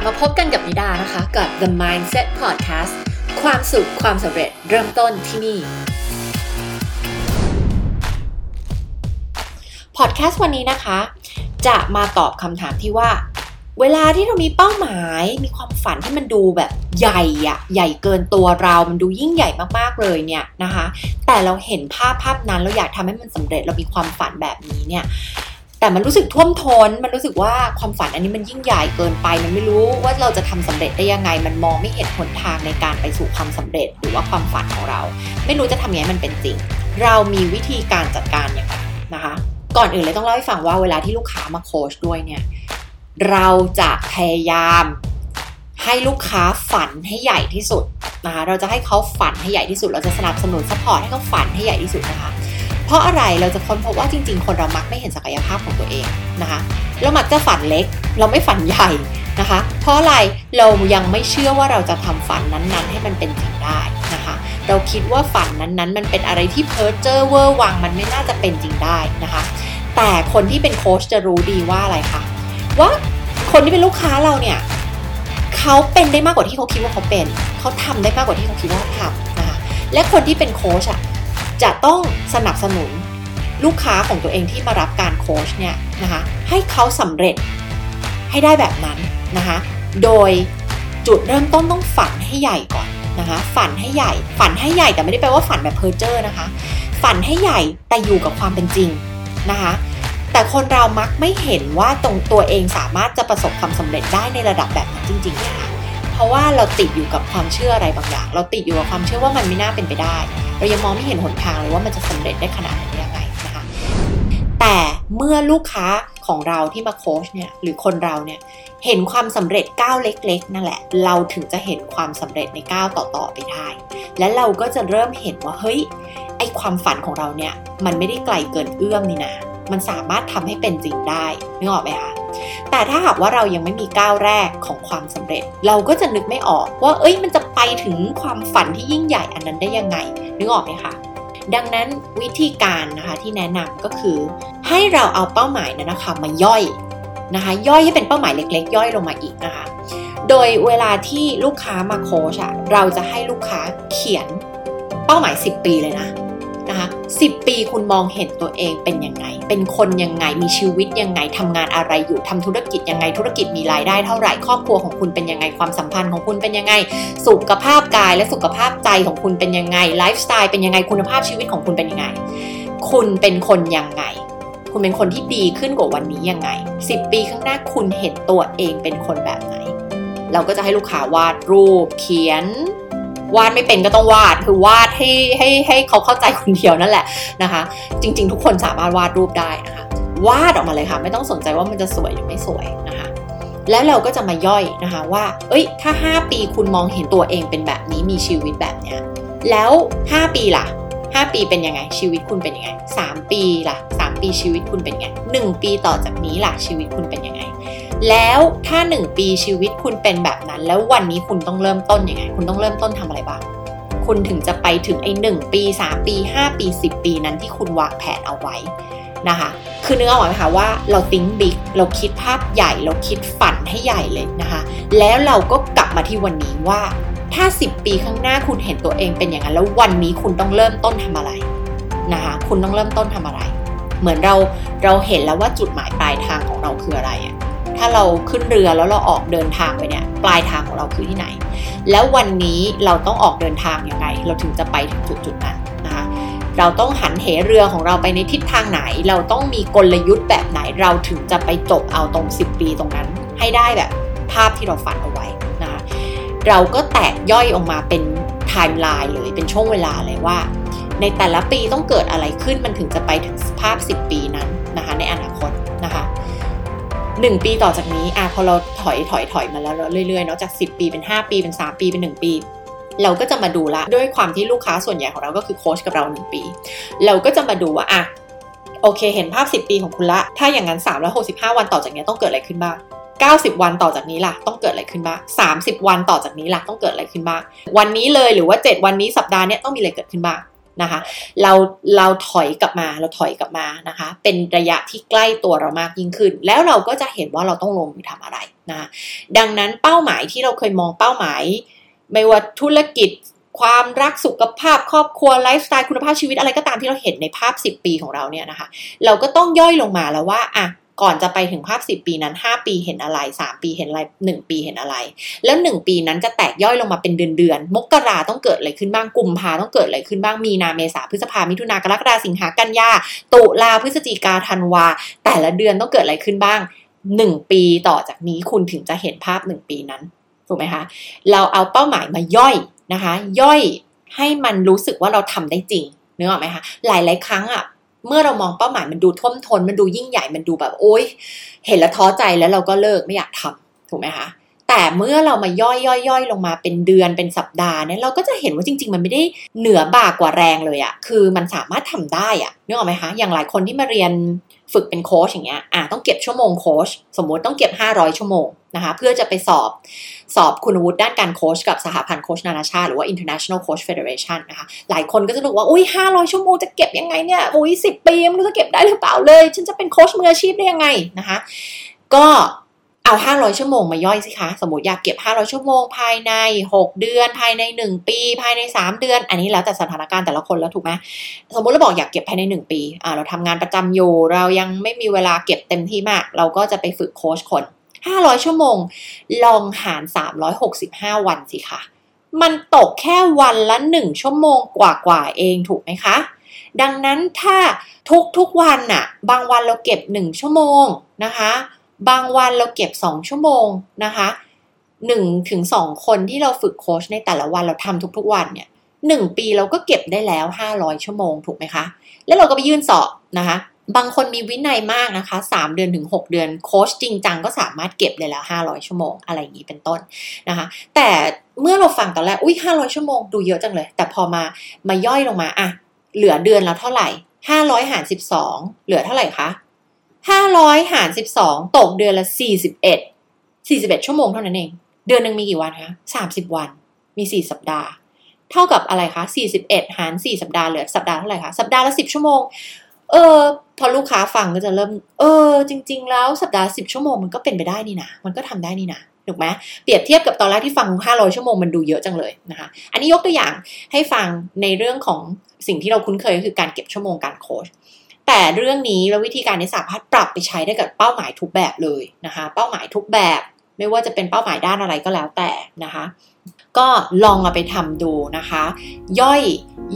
บมาพบกันกับนิดานะคะ กับ The Mindset Podcast ความสุขความสำเร็จเริ่มต้นที่นี่ พอดแคสต์วันนี้นะคะ จะมาตอบคำถามที่ว่า เวลาที่เรามีเป้าหมายมีความฝันที่มันดูแบบใหญ่อะใหญ่เกินตัวเรา มันดูยิ่งใหญ่มากๆเลยเนี่ยนะคะ แต่เราเห็นภาพภาพนั้นเราอยากทำให้มันสำเร็จเรามีความฝันแบบนี้เนี่ย แต่มันรู้สึกท่วมทน้น มันรู้สึกว่าความฝันอันนี้มันยิ่งใหญ่เกินไป มันไม่รู้ว่าเราจะทำสำเร็จได้ยังไง มันมองไม่เห็นหนทางในการไปสู่ความสำเร็จหรือว่าความฝันของเรา ไม่รู้จะทำยังไงมันเป็นจริง เรามีวิธีการจัดการอย่างไรนะคะ ก่อนอื่นเลยต้องเล่าให้ฟังว่าเวลาที่ลูกค้ามาโค้ชด้วยเนี่ย เราจะพยายามให้ลูกค้าฝันให้ใหญ่ที่สุดนะคะ เราจะให้เขาฝันให้ใหญ่ที่สุด เราจะสนับสนุน support ให้เขาฝันให้ใหญ่ที่สุดนะคะ เพราะอะไรเราจะค้นพบว่าจริง ๆ คนเรามักไม่เห็นศักยภาพของตัวเองนะคะ เรามักจะฝันเล็ก เราไม่ฝันใหญ่นะคะ เพราะอะไรเรายังไม่เชื่อว่าเราจะทำฝันนั้นๆ ให้มันเป็นจริงได้นะคะ เราคิดว่าฝันนั้นๆ มันเป็นอะไรที่เพ้อเจ้อเวอร์วังมันไม่น่าจะเป็นจริงได้นะคะ แต่คนที่เป็นโค้ชจะรู้ดีว่าอะไรคะว่าคนที่เป็นลูกค้าเราเนี่ยเขาเป็นได้มากกว่าที่เขาคิดว่าเขาเป็น เขาทำได้มากกว่าที่เขาคิดว่าเขาทำนะคะและคนที่เป็นโค้ชอะ จะต้องสนับสนุนลูกค้าของตัวเองที่มารับการโค้ชเนี่ยนะคะให้เขาสำเร็จให้ได้แบบนั้นนะคะโดยจุดเริ่มต้นต้องฝันให้ใหญ่ก่อนนะคะฝันให้ใหญ่ ฝันให้ใหญ่แต่ไม่ได้แปลว่าฝันแบบเพอร์เจอร์นะคะ ฝันให้ใหญ่แต่อยู่กับความเป็นจริงนะคะแต่คนเรามักไม่เห็นว่าตรงตัวเองสามารถจะประสบความสำเร็จได้ในระดับแบบนั้นจริงๆนะคะ ราะว่าเราติดอยู่กับความเชื่ออะไรบางอย่าง เราติดอยู่กับความเชื่อว่ามันไม่น่าเป็นไปได้ เรายังมองไม่เห็นหนทางเลยว่ามันจะสำเร็จได้ขนาดนี้ยังไงนะคะแต่เมื่อลูกค้าของเราที่มาโค้ชเนี่ยหรือคนเราเนี่ยเห็นความสำเร็จก้าวเล็ก ๆ นั่นแหละ เราถึงจะเห็นความสำเร็จในก้าวต่อๆไปได้ และเราก็จะเริ่มเห็นว่าเฮ้ยไอความฝันของเราเนี่ยมันไม่ได้ไกลเกินเอื้อมนี่นะมันสามารถทำให้เป็นจริงได้นึกออกไหมคะ แต่ถ้าหากว่าเรายังไม่มีก้าวแรกของความสำเร็จ เราก็จะนึกไม่ออกว่าเอ้ยมันจะไปถึงความฝันที่ยิ่งใหญ่อันนั้นได้ยังไง นึกออกไหมคะดังนั้นวิธีการนะคะที่แนะนำก็คือ ให้เราเอาเป้าหมายนั้นนะคะมาย่อยนะคะย่อยให้เป็นเป้าหมายเล็ก ๆ ย่อยลงมาอีกนะคะ โดยเวลาที่ลูกค้ามาโคชอะเราจะให้ลูกค้าเขียนเป้าหมาย 10 ปีเลยนะนะคะ 10 ปีคุณมองเห็นตัวเองเป็นยังไง เป็นคนยังไง มีชีวิตยังไงทำงานอะไรอยู่ทำธุรกิจยังไง ธุรกิจมีรายได้เท่าไหร่ ครอบครัวของคุณเป็นยังไง ความสัมพันธ์ของคุณเป็นยังไง สุขภาพกายและสุขภาพใจของคุณเป็นยังไง ไลฟ์สไตล์เป็นยังไง คุณภาพชีวิตของคุณเป็นยังไง คุณเป็นคนยังไง คุณเป็นคนที่ดีขึ้นกว่าวันนี้ยังไง 10 ปีข้างหน้าคุณเห็นตัวเองเป็นคนแบบไหน เราก็จะให้ลูกค้าวาดรูป เขียน วาดไม่เป็นก็ต้องวาดคือวาดให้ให้ให้เขาเข้าใจคนเดียวนั่นแหละนะคะ จริง ๆ ทุกคนสามารถวาดรูปได้นะคะ วาดออกมาเลยค่ะ ไม่ต้องสนใจว่ามันจะสวยหรือไม่สวยนะคะ แล้วเราก็จะมาย่อยนะคะว่า เอ้ย ถ้า 5 ปีคุณมองเห็นตัวเองเป็นแบบนี้มีชีวิตแบบเนี้ยแล้ว 5 ปีล่ะ 5 ปีเป็นยังไง ชีวิตคุณเป็นยังไง 3 ปีล่ะ 3 ปีชีวิตคุณเป็นยังไง 1 ปีต่อจากนี้ล่ะชีวิตคุณเป็นยังไง แล้วถ้า 1 ปีชีวิตคุณเป็นแบบนั้น แล้ววันนี้คุณต้องเริ่มต้นยังไง คุณต้องเริ่มต้นทำอะไรบ้าง คุณถึงจะไปถึงไอ้หปี 3 ปี 5 ปี 10 ปีนั้นที่คุณวางแผนเอาไว้นะคะ คือเนื้อออกไหมคะว่าเรา think big เราคิดภาพใหญ่ เราคิดฝันให้ใหญ่เลยนะคะ แล้วเราก็กลับมาที่วันนี้ว่าถ้า 10 ปีข้างหน้าคุณเห็นตัวเองเป็นอย่างนั้น แล้ววันนี้คุณต้องเริ่มต้นทำอะไรนะคะ คุณต้องเริ่มต้นทำอะไร เหมือนเราเราเห็นแล้วว่าจุดหมายปลายทางของเราคืออะไรอะ ถ้าเราขึ้นเรือแล้วเราออกเดินทางไปเนี่ยปลายทางของเราคือที่ไหน แล้ววันนี้เราต้องออกเดินทางยังไง เราถึงจะไปถึงจุดจุดนั้นนะคะเราต้องหันเหเรือของเราไปในทิศทางไหน เราต้องมีกลยุทธ์แบบไหนเราถึงจะไปจบเอาตรง 10 ปีตรงนั้น ให้ได้แบบภาพที่เราฝันเอาไว้นะคะเราก็แตกย่อยออกมาเป็นไทม์ไลน์เลยเป็นช่วงเวลาเลยว่า ในแต่ละปีต้องเกิดอะไรขึ้นมันถึงจะไปถึงภาพ 10 ปีนั้นนะคะในอนา 1 ปีต่อจากนี้อะพอเราถอยถอยถอยมาแล้วเรื่อยๆเนาะจาก 10 ปีเป็น 5 ปีเป็น 3 ปีเป็น 1 ปี เราก็จะมาดูละด้วยความที่ลูกค้าส่วนใหญ่ของเราก็คือโค้ชกับเรา 1 ปี เราก็จะมาดูว่าอะโอเค เห็นภาพ 10 ปีของคุณละ ถ้าอย่างนั้น365 วันต่อจากนี้ต้องเกิดอะไรขึ้นบ้าง90 วันต่อจากนี้ล่ะต้องเกิดอะไรขึ้นบ้าง30 วันต่อจากนี้ล่ะต้องเกิดอะไรขึ้นบ้างวันนี้เลยหรือว่า 7 วันนี้สัปดาห์นี้ต้องมีอะไรเกิดขึ้นบ้าง นะคะ เราเราถอยกลับมาเราถอยกลับมานะคะ เป็นระยะที่ใกล้ตัวเรามากยิ่งขึ้น แล้วเราก็จะเห็นว่าเราต้องลงมือทำอะไรนะคะดังนั้นเป้าหมายที่เราเคยมองเป้าหมาย ไม่ว่าธุรกิจความรักสุขภาพครอบครัวไลฟ์สไตล์คุณภาพชีวิตอะไรก็ตามที่เราเห็นในภาพ 10 ปีของเราเนี่ยนะคะ เราก็ต้องย่อยลงมาแล้วว่าอะ ก่อนจะไปถึงภาพ 10 ปีนั้น 5 ปีเห็นอะไร 3 ปีเห็นอะไร 1 ปีเห็นอะไร แล้ว 1 ปีนั้นจะแตกย่อยลงมาเป็นเดือนเดือนมกราต้องเกิดอะไรขึ้นบ้างกุมภาต้องเกิดอะไรขึ้นบ้างมีนาเมษาพฤษภามิถุนากรกฎาสิงหากันยาตุลาพฤศจิกาธันวา แต่ละเดือนต้องเกิดอะไรขึ้นบ้าง1ปีต่อจากนี้คุณถึงจะเห็นภาพ1ปีนั้นถูกไหมคะเราเอาเป้าหมายมาย่อยนะคะ ย่อยให้มันรู้สึกว่าเราทำได้จริงนึกออกไหมคะหลาย ๆ ครั้งอะ เมื่อเรามองเป้าหมายมันดูท่วมทน มันดูยิ่งใหญ่มันดูแบบโอ๊ย เห็นแล้วท้อใจแล้วเราก็เลิกไม่อยากทำถูกไหมคะ แต่เมื่อเรามาย่อยย่อยย่อยลงมาเป็นเดือนเป็นสัปดาห์เนี่ยเราก็จะเห็นว่าจริง ๆ มันไม่ได้เหนือบากกว่าแรงเลยอะคือมันสามารถทำได้อะนึกออกไหมคะ อย่างหลายคนที่มาเรียนฝึกเป็นโค้ชอย่างเงี้ยอะต้องเก็บชั่วโมงโค้ชสมมุติต้องเก็บ 500 ชั่วโมงนะคะเพื่อจะไปสอบสอบคุณวุฒิด้านการโค้ชกับสหพันธ์โค้ชนานาชาติหรือว่า International Coach Federation นะคะหลายคนก็จะรู้ว่าอุ้ย500 ชั่วโมงจะเก็บยังไงเนี่ยอุ้ย10 ปีมันจะเก็บได้หรือเปล่าเลย ฉันจะเป็นโค้ชมืออาชีพได้ยังไงนะคะก็ เอา 500 ชั่วโมงมาย่อยสิคะ สมมติอยากเก็บ 500 ชั่วโมงภายใน 6 เดือน ภายใน 1 ปี ภายใน 3 เดือน อันนี้แล้วแต่สถานการณ์แต่ละคนแล้วถูกไหมสมมติเราบอกอยากเก็บภายใน 1 ปี อ่า เราทำงานประจำอยู่ เรายังไม่มีเวลาเก็บเต็มที่มาก เราก็จะไปฝึกโค้ชคน 500 ชั่วโมง ลองหาร 365 วันสิคะ มันตกแค่วันละ 1 ชั่วโมงกว่าๆเองถูกไหมคะ ดังนั้นถ้าทุกๆวันน่ะ บางวันเราเก็บ 1 ชั่วโมงนะคะ บางวันเราเก็บ 2 ชั่วโมงนะคะ1ถึง2คนที่เราฝึกโค้ชในแต่ละวันเราทำทุกๆวันเนี่ยหปีเราก็เก็บได้แล้ว 500 ชั่วโมงถูกไหมคะ แล้วเราก็ไปยื่นสอบนะคะ บางคนมีวินัยมากนะคะ 3 เดือนถึง 6 เดือนโค้ชจริงจังก็สามารถเก็บเลยแล้ว 500 ชั่วโมงอะไรอย่างนี้เป็นต้นนะคะ แต่เมื่อเราฟังตอนแรกอุ้ย500 ชั่วโมงดูเยอะจังเลย แต่พอมามาย่อยลงมาอะเหลือเดือนแล้วเท่าไหร่ 500 หาร 12 เหลือเท่าไหร่คะ ห้าร้อยหารสิบสองตกเดือนละสี่สิบเอ็ดสี่สิบเอ็ดชั่วโมงเท่านั้นเอง เดือนหนึ่งมีกี่วันคะสามสิบวัน มีสี่สัปดาห์ เท่ากับอะไรคะสี่สิบเอ็ดหารสี่สัปดาห์เหลือสัปดาห์เท่าไหร่คะ สัปดาห์ละสิบชั่วโมง เออ พอลูกค้าฟังก็จะเริ่ม เออ จริง ๆ แล้วสัปดาห์สิบชั่วโมงมันก็เป็นไปได้นี่นะ มันก็ทำได้นี่นะถูกไหมเปรียบเทียบกับตอนแรกที่ฟังห้าร้อยชั่วโมงมันดูเยอะจังเลยนะคะ อันนี้ยกตัวอย่างให้ฟังในเรื่องของสิ่งที่เราคุ้นเคยก็คือการเก็บชั่วโมงการโค้ช แต่เรื่องนี้และวิธีการนี้สามารถปรับไปใช้ได้กับเป้าหมายทุกแบบเลยนะคะ เป้าหมายทุกแบบ ไม่ว่าจะเป็นเป้าหมายด้านอะไรก็แล้วแต่นะคะ ก็ลองเอาไปทำดูนะคะ ย่อย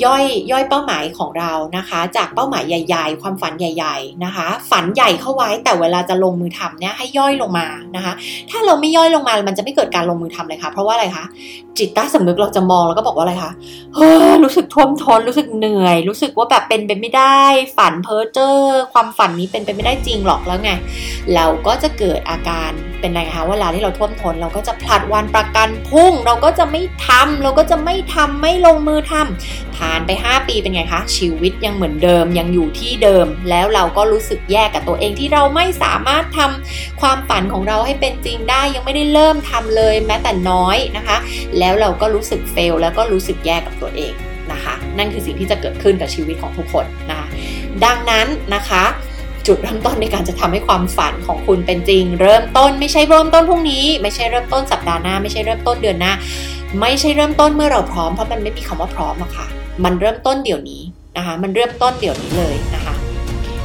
ย่อยย่อยเป้าหมายของเรานะคะ จากเป้าหมายใหญ่ๆ ความฝันใหญ่ ๆนะคะ ฝันใหญ่เข้าไว้แต่เวลาจะลงมือทำเนี่ยให้ย่อยลงมานะคะ ถ้าเราไม่ย่อยลงมามันจะไม่เกิดการลงมือทำเลยค่ะ เพราะว่าอะไรคะจิตใต้สำนึกเราจะมองแล้วก็บอกว่าอะไรคะเฮ้ยรู้สึกท่วมท้นรู้สึกเหนื่อย รู้สึกว่าแบบเป็นไปไม่ได้ ฝันเพ้อเจ้อความฝันนี้เป็นไปไม่ได้จริงหรอกแล้วไงเราก็จะเกิดอาการเป็นไงคะเวลาที่เราท่วมท้นเราก็จะผลัดวันประกันพุ่งเราก็จะะไม่ทำเราก็จะไม่ทำไม่ลงมือทำผ่านไป 5 ปีเป็นไงคะ ชีวิตยังเหมือนเดิมยังอยู่ที่เดิม แล้วเราก็รู้สึกแย่กับตัวเองที่เราไม่สามารถทำความฝันของเราให้เป็นจริงได้ยังไม่ได้เริ่มทำเลยแม้แต่น้อยนะคะ แล้วเราก็รู้สึกเฟลแล้วก็รู้สึกแย่กับตัวเองนะคะ นั่นคือสิ่งที่จะเกิดขึ้นกับชีวิตของทุกคนนะคะดังนั้นนะคะจุดเริ่มต้นในการจะทำให้ความฝันของคุณเป็นจริง เริ่มต้นไม่ใช่เริ่มต้นพรุ่งนี้ ไม่ใช่เริ่มต้นสัปดาห์หน้า ไม่ใช่เริ่มต้นเดือนหน้า ไม่ใช่เริ่มต้นเมื่อเราพร้อมเพราะมันไม่มีคำว่าพร้อมหรอกค่ะ มันเริ่มต้นเดี๋ยวนี้นะคะมันเริ่มต้นเดี๋ยวนี้เลยนะคะ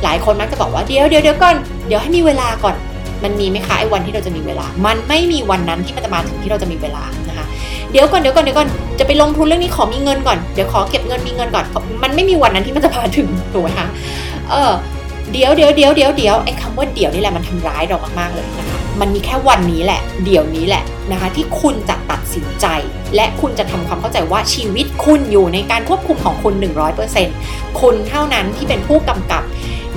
หลายคนมักจะบอกว่าเดี๋ยวเดี๋ยวเดี๋ยวก่อนเดี๋ยวให้มีเวลาก่อน มันมีไหมคะไอ้วันที่เราจะมีเวลา มันไม่มีวันนั้นที่มันจะมาถึงที่เราจะมีเวลานะคะ เดี๋ยวก่อนเดี๋ยวก่อนเดี๋ยวก่อนจะไปลงทุนเรื่องนี้ขอมีเงินก่อนเดี๋ยวขอเก็บเงินมีเงินก่อน มันไม่มีวันนั้นที่มันจะมาถึงถูกไหมคะเออเดี๋ยวเดี๋ยวเดี๋ยวเดี๋ยวเดี๋ยวไอ้คำว่าเดี๋ยวนี่แหละมันทำร้ายเรามากๆเลยนะคะ มันมีแค่วันนี้แหละ เดี๋ยวนี้แหละนะคะ ที่คุณจะตัดสินใจ และคุณจะทำความเข้าใจว่าชีวิตคุณอยู่ในการควบคุมของคุณ 100%คุณเท่านั้นที่เป็นผู้กำกับ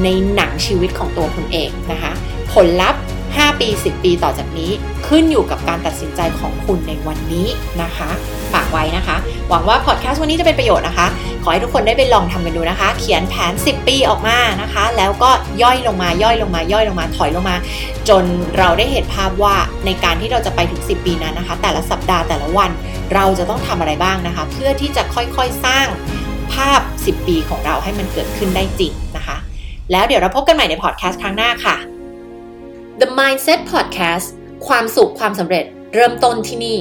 ในหนังชีวิตของตัวคุณเองนะคะ ผลลัพธ์ 5 ปี 10 ปีต่อจากนี้ขึ้นอยู่กับการตัดสินใจของคุณในวันนี้นะคะฝากไว้นะคะ หวังว่าพอดแคสต์วันนี้จะเป็นประโยชน์นะคะ ขอให้ทุกคนได้ไปลองทำกันดูนะคะ เขียนแผน 10 ปีออกมานะคะ แล้วก็ย่อยลงมาย่อยลงมาย่อยลงมาถอยลงมา จนเราได้เห็นภาพว่าในการที่เราจะไปถึง 10 ปีนั้นนะคะ แต่ละสัปดาห์แต่ละวันเราจะต้องทำอะไรบ้างนะคะ เพื่อที่จะค่อยๆสร้างภภาพ 10 ปีของเราให้มันเกิดขึ้นได้จริงนะคะ แล้วเดี๋ยวเราพบกันใหม่ในพอดแคสต์ครั้งหน้าค่ะ The Mindset Podcast ความสุขความสำเร็จเริ่มต้นที่นี่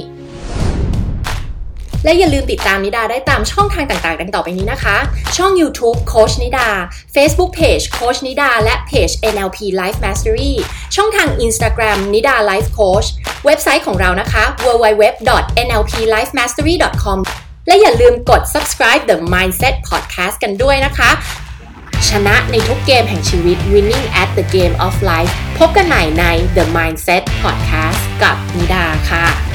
และอย่าลืมติดตามนิดาได้ตามช่องทางต่างๆ ดังต่อไปนี้นะคะ ช่อง YouTube โคชนิดา Facebook Page โคชนิดา และเพจ NLP Life Mastery ช่องทาง Instagram นิดา Life Coach เว็บไซต์ของเรานะคะ www.nlplifemastery.com และอย่าลืมกด subscribe The Mindset Podcast กันด้วยนะคะ ชนะในทุกเกมแห่งชีวิต winning at the game of life พบกันใหม่ใน The Mindset Podcast กับนิดาค่ะ